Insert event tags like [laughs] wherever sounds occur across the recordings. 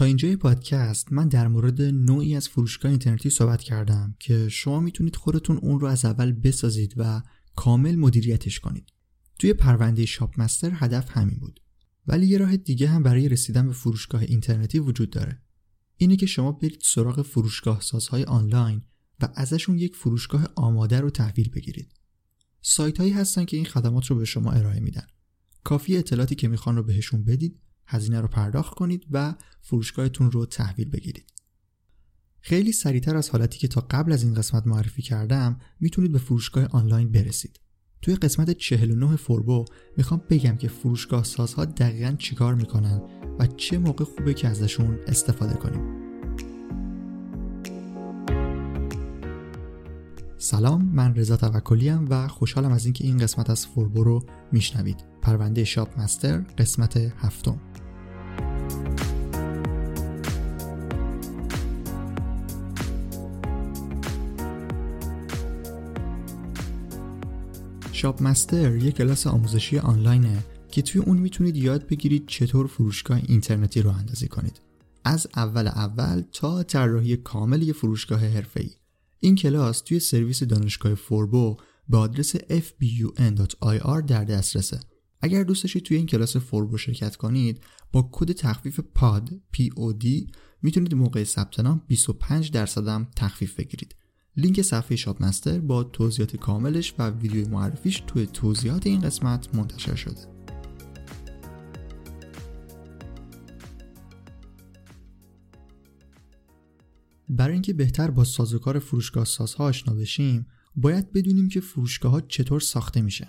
تا اینجای پادکست من در مورد نوعی از فروشگاه اینترنتی صحبت کردم که شما می‌تونید خودتون اون رو از اول بسازید و کامل مدیریتش کنید. توی پرونده شاپ مستر هدف همین بود. ولی یه راه دیگه هم برای رسیدن به فروشگاه اینترنتی وجود داره. اینه که شما برید سراغ فروشگاه سازهای آنلاین و ازشون یک فروشگاه آماده رو تحویل بگیرید. سایت هایی هستن که این خدمات رو به شما ارائه میدن. کافی اطلاعاتی که می‌خوان رو بهشون بدید هزینه رو پرداخت کنید و فروشگاهتون رو تحویل بگیرید. خیلی سریعتر از حالتی که تا قبل از این قسمت معرفی کردم می‌تونید به فروشگاه آنلاین برسید. توی قسمت 49 فوربو می‌خوام بگم که فروشگاه سازها دقیقا چیکار می‌کنن و چه موقع خوبه که ازشون استفاده کنیم. سلام من رضا توکلی و خوشحالم از اینکه این قسمت از فوربو رو میشنوید. پرونده شاپ مستر قسمت هفتم. شاپ مستر یک کلاس آموزشی آنلاینه که توی اون می‌تونید یاد بگیرید چطور فروشگاه اینترنتی رو اندازی کنید. از اول اول تا طراحی کامل یه فروشگاه حرفه‌ای. این کلاس توی سرویس دانشگاه فوربو به آدرس fbun.ir در دسترسه. اگر دوست داشتید توی این کلاس فوربو شرکت کنید با کد تخفیف پاد POD می‌تونید موقع ثبت نام 25 درصد تخفیف بگیرید. لینک صفحه Shop Master با توضیحات کاملش و ویدیو معرفیش توی توضیحات این قسمت منتشر شده. برای اینکه بهتر با سازوکار فروشگاه سازها آشنا بشیم باید بدونیم که فروشگاه ها چطور ساخته میشن.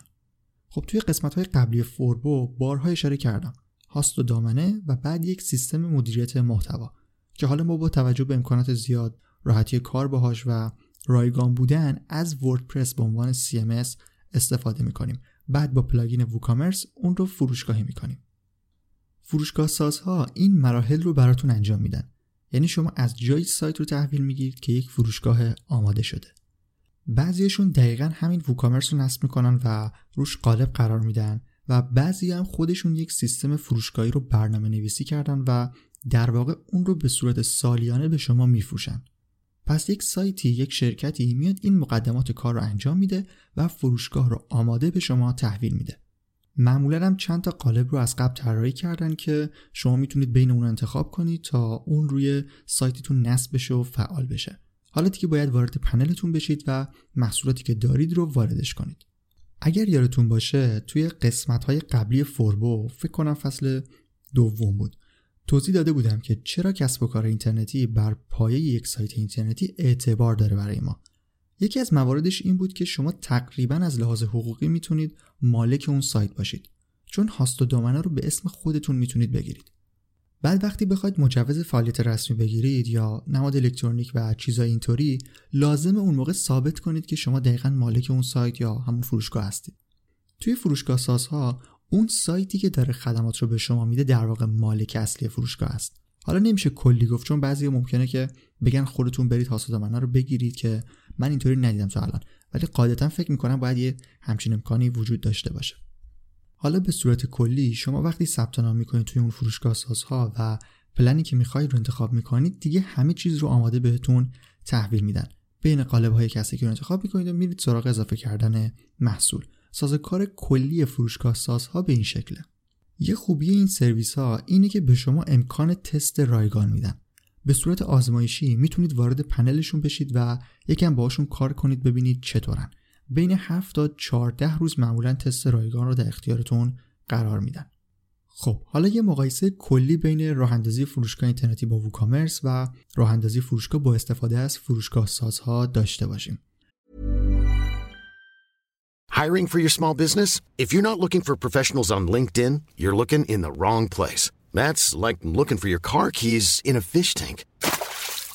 خب توی قسمت های قبلی فوربو بارها اشاره کردم. host و دامنه و بعد یک سیستم مدیریت محتوا که حالا ما با توجه به امکانات زیاد راحتی کار باهاش و رایگان بودن از WordPress به عنوان CMS استفاده می‌کنیم. بعد با plugin WooCommerce اون رو فروشگاهی می‌کنیم. فروشگاه سازها این مراحل رو براتون انجام میدن. یعنی شما از جای سایت رو تحویل می‌گیرید که یک فروشگاه آماده شده. بعضیشون دقیقا همین ووکامرس رو نصب می‌کنن و روش قالب قرار میدن و بعضی هم خودشون یک سیستم فروشگاهی رو برنامه نویسی کردن و در واقع اون رو به صورت سالیانه به شما میفروشن. پس یک سایتی یک شرکتی میاد این مقدمات کار رو انجام میده و فروشگاه رو آماده به شما تحویل میده. معمولا هم چند تا قالب رو از قبل طراحی کردن که شما می‌تونید بین اون انتخاب کنید تا اون روی سایتتون نصب بشه و فعال بشه. حالا دیگه باید وارد پنلتون بشید و محصولاتی که دارید رو واردش کنید. اگر یادتون باشه توی قسمت های قبلی فوربو فکر کنم فصل دوم بود. توضیح داده بودم که چرا کسب و کار اینترنتی بر پایه یک سایت اینترنتی اعتبار داره برای ما. یکی از مواردش این بود که شما تقریبا از لحاظ حقوقی می‌تونید مالک اون سایت باشید. چون هاست و دامنه رو به اسم خودتون می‌تونید بگیرید. بعد وقتی بخواید مجوز فعالیت رسمی بگیرید یا نماد الکترونیک و چیزای اینطوری لازم اون موقع ثابت کنید که شما دقیقا مالک اون سایت یا همون فروشگاه هستید. توی فروشگاه سازها اون سایتی که داره خدمات رو به شما میده در واقع مالک اصلی فروشگاه است. حالا نمیشه کلی گفت چون بعضی ممکنه که بگن خودتون برید حاسد من رو بگیرید که من اینطوری ندیدم تا الان. ولی قاعدتا فکر می‌کنم باید یه همچین امکانی وجود داشته باشه. حالا به صورت کلی شما وقتی ثبت نام می‌کنید توی اون فروشگاه سازها و پلنی که می‌خواید رو انتخاب می‌کنید دیگه همه چیز رو آماده بهتون تحویل میدن. بین قالب های کسی که رو انتخاب می‌کنید و میرید سراغ اضافه کردن محصول. سازوکار کلی فروشگاه سازها به این شکله. یه خوبی این سرویس ها اینه که به شما امکان تست رایگان میدن. به صورت آزمایشی می‌تونید وارد پنلشون بشید و یکم باشون کار کنید ببینید چطورن. بین 7 تا 14 روز معمولا تست رایگان رو در اختیارتون قرار میدن خب حالا یه مقایسه کلی بین راه اندازی فروشگاه اینترنتی با ووکامرس و راه اندازی فروشگاه با استفاده از فروشگاه سازها داشته باشیم Hiring for your small business? If you're not looking for professionals on LinkedIn, you're looking in the wrong place. That's like looking for your car keys in a fish tank.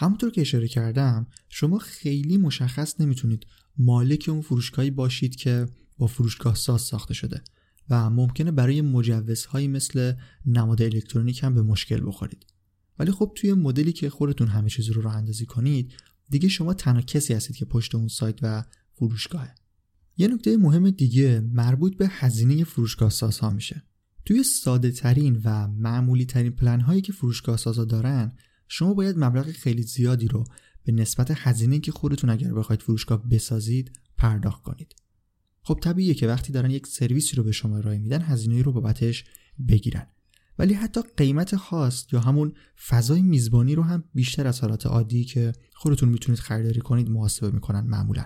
همونطور که اشاره کردم شما خیلی مشخص نمی‌تونید مالک اون فروشگاهی باشید که با فروشگاه ساز ساخته شده و ممکنه برای مجوزهایی مثل نماد الکترونیک هم به مشکل بخورید. ولی خب توی مدلی که خودتون همه چیز رو راه اندازی کنید دیگه شما تنها کسی هستید که پشت اون سایت و فروشگاهه. یه نکته مهم دیگه مربوط به هزینه فروشگاه سازها میشه. توی ساده ترین و معمولی ترین پلن هایی که فروشگاه سازها دارن شما باید مبلغ خیلی زیادی رو به نسبت هزینه که خودتون اگر بخواید فروشگاه بسازید پرداخت کنید. خب طبیعیه که وقتی دارن یک سرویسی رو به شما ارائه میدن هزینه رو بابتش بگیرن. ولی حتی قیمت خاص یا همون فضای میزبانی رو هم بیشتر از حالات عادی که خودتون می‌تونید خریداری کنید محاسبه می‌کنن معمولا.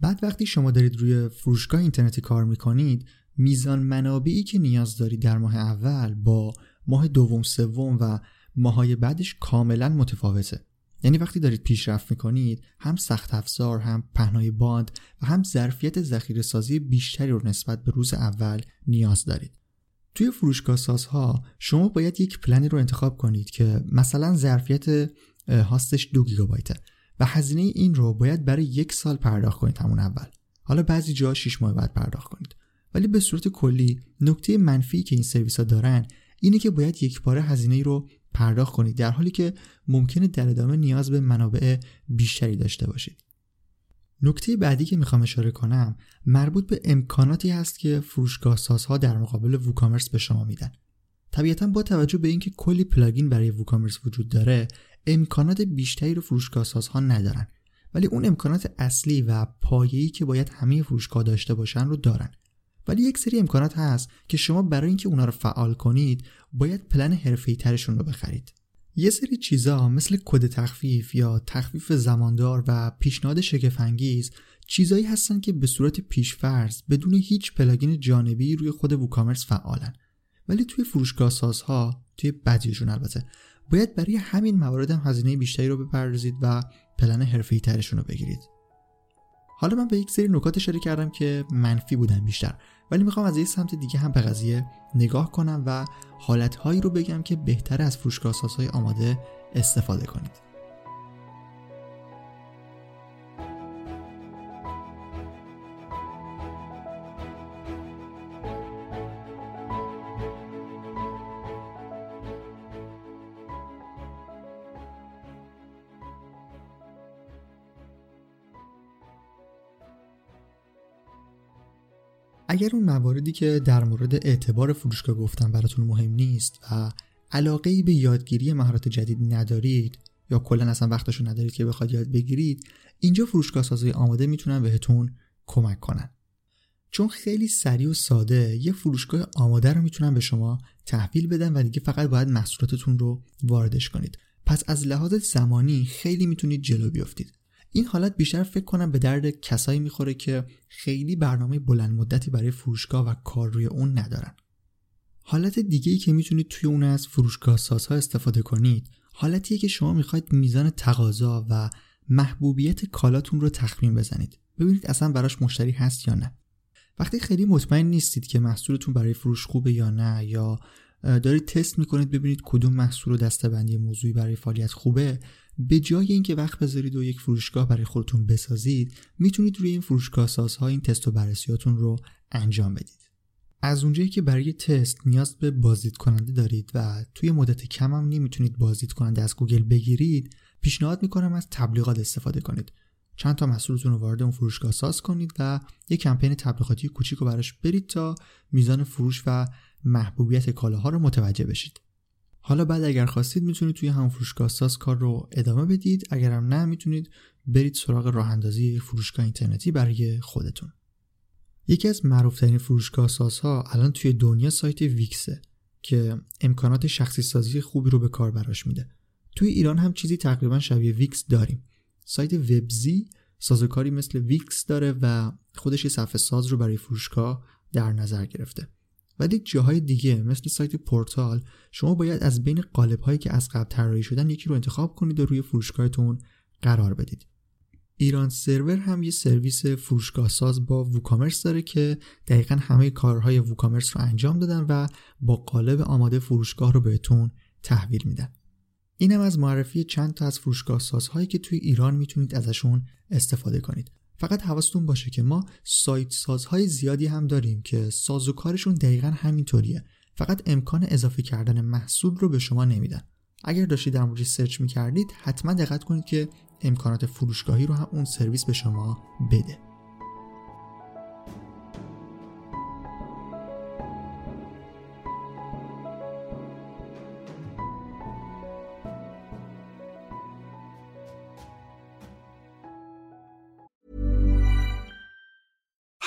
بعد وقتی شما دارید روی فروشگاه اینترنتی کار می‌کنید میزان منابعی که نیاز دارید در ماه اول با ماه دوم سوم و ماهای بعدش کاملا متفاوته. یعنی وقتی دارید پیشرفت می‌کنید هم سخت افزار هم پهنای باند و هم ظرفیت ذخیره سازی بیشتری رو نسبت به روز اول نیاز دارید. توی فروشگاه سازها شما باید یک پلنی رو انتخاب کنید که مثلا ظرفیت هاستش دو گیگابایته و هزینه این رو باید برای یک سال پرداخت کنید همون اول. حالا بعضی جا 6 ماه بعد پرداخت کنید. ولی به صورت کلی نکته منفی که این سرویس ها دارن اینه که باید یک بار هزینه رو پرداخت کنید در حالی که ممکنه در ادامه نیاز به منابع بیشتری داشته باشید. نکته بعدی که می‌خوام اشاره کنم مربوط به امکاناتی هست که فروشگاه سازها در مقابل ووکامرس به شما میدن. طبیعتا با توجه به اینکه کلی پلاگین برای ووکامرس وجود داره امکانات بیشتری رو فروشگاه سازها ندارن. ولی اون امکانات اصلی و پایه‌ای که باید همه فروشگاه داشته باشن رو دارن. ولی یک سری امکانات هست که شما برای اینکه اونا رو فعال کنید باید پلن حرفه‌ای ترشون رو بخرید. یه سری چیزا مثل کد تخفیف یا تخفیف زماندار و پیشنهاد شگفت‌انگیز چیزایی هستن که به صورت پیشفرض بدون هیچ plugin جانبی روی خود WooCommerce فعالن. ولی توی فروشگاه سازها توی بعضیشون البته باید برای همین موارد هم هزینه بیشتری رو بپردازید و پلن حرفه‌ای ترشون رو بگیرید. حالا من به یک سری نکات اشاره کردم که منفی بودن بیشتر ولی می‌خوام از یه سمت دیگه هم به قضیه نگاه کنم و حالتهایی رو بگم که بهتر از فروشگاه آماده استفاده کنید. اگر اون مواردی که در مورد اعتبار فروشگاه گفتم براتون مهم نیست و علاقه ای به یادگیری مهارت جدید ندارید یا کلا اصلا وقتشو ندارید که بخواید یاد بگیرید اینجا فروشگاه سازی آماده می‌تونن بهتون کمک کنن. چون خیلی سریع و ساده یه فروشگاه آماده رو می‌تونن به شما تحویل بدن و دیگه فقط باید محصولاتتون رو واردش کنید. پس از لحاظ زمانی خیلی می‌تونید جلو بیافتید این حالت بیشتر فکر کنم به درد کسایی می‌خوره که خیلی برنامه بلند مدتی برای فروشگاه و کار روی اون ندارن. حالت دیگه ای که می‌تونید توی اون از فروشگاه سازها استفاده کنید حالتیه که شما می‌خواید میزان تقاضا و محبوبیت کالاتون رو تخمین بزنید. ببینید اصلا براش مشتری هست یا نه. وقتی خیلی مطمئن نیستید که محصولتون برای فروش خوبه یا نه یا دارید تست می‌کنید ببینید کدوم محصول و دستبندی موضوعی برای فعالیت خوبه به جای اینکه وقت بذارید و یک فروشگاه برای خودتون بسازید می‌تونید روی این فروشگاه سازها این تست و بررسیاتون رو انجام بدید. از اونجایی که برای تست نیاز به بازدید کننده دارید و توی مدت کم هم نمی‌تونید بازدید کننده از گوگل بگیرید پیشنهاد می‌کنم از تبلیغات استفاده کنید. چند تا محصولتون رو وارد اون فروشگاه ساز کنید و یک کمپین تبلیغاتی کوچیک رو براش برید تا میزان فروش و محبوبیت کالاها رو متوجه بشید. حالا بعد اگر خواستید می‌تونید توی همون فروشگاه ساز کار رو ادامه بدید. اگرم نه می‌تونید برید سراغ راه اندازی فروشگاه اینترنتی برای خودتون. یکی از معروفترین فروشگاه سازها الان توی دنیا سایت Wix ه که امکانات شخصی سازی خوبی رو به کاربراش میده. توی ایران هم چیزی تقریبا شبیه Wix داریم. سایت Webzi سازوکاری مثل Wix داره و خودش یه صفحه ساز رو برای فروشگاه در نظر گرفته. ولی جاهای دیگه مثل سایت پورتال شما باید از بین قالب هایی که از قبل طراحی شدن یکی رو انتخاب کنید و روی فروشگاهتون قرار بدید. ایران سرور هم یه سرویس فروشگاه ساز با ووکامرس داره که دقیقا همه کارهای ووکامرس رو انجام دادن و با قالب آماده فروشگاه رو بهتون تحویل میدن. اینم از معرفی چند تا از فروشگاه سازهایی که توی ایران می‌تونید ازشون استفاده کنید. فقط حواستون باشه که ما سایت سازهای زیادی هم داریم که سازوکارشون دقیقا همینطوریه. فقط امکان اضافه کردن محصول رو به شما نمیدن. اگر داشتید در موردش سرچ می‌کردید حتما دقت کنید که امکانات فروشگاهی رو هم اون سرویس به شما بده.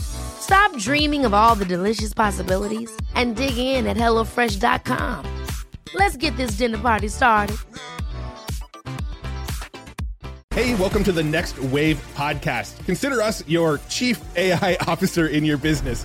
Stop dreaming of all the delicious possibilities and dig in at HelloFresh.com. Let's get this dinner party started. Hey, welcome to the Next Wave podcast. Consider us your chief AI [laughs] officer in your business.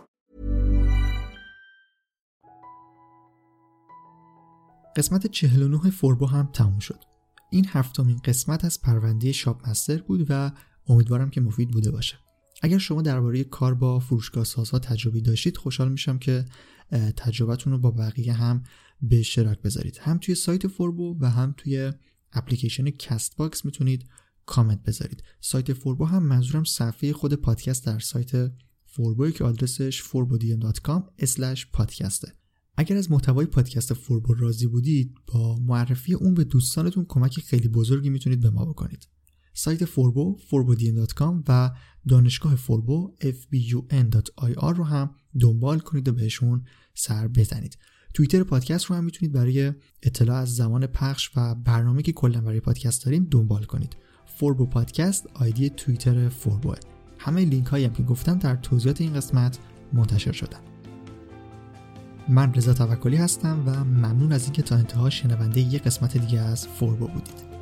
قسمت 49 فوربو هم تموم شد. این هفتمین قسمت از پرونده Shop Master بود و امیدوارم که مفید بوده باشه. اگر شما درباره کار با فروشگاه سازها تجربه داشتید خوشحال میشم که تجربتون رو با بقیه هم به اشتراک بذارید. هم توی سایت فوربو و هم توی اپلیکیشن Castbox می‌تونید کامنت بذارید. سایت فوربو هم منظورم صفحه خود پادکست در سایت فوربو که آدرسش forbodm.com پادکسته. اگر از محتوای پادکست فوربو راضی بودید با معرفی اون به دوستانتون کمک خیلی بزرگی می‌تونید به ما بکنید. سایت فوربو forbodm.com و دانشگاه فوربو fbun.ir رو هم دنبال کنید و بهشون سر بزنید. توییتر پادکست رو هم می‌تونید برای اطلاع از زمان پخش و برنامه که کلا برای پادکست داریم دنبال کنید. فوربو پادکست آیدی توییتر فوربوه همه لینک هایی هم که گفتم در توضیحات این قسمت منتشر شدن. من رضا توکلی هستم و ممنون از اینکه تا انتها شنونده یک قسمت دیگه از فوربو بودید.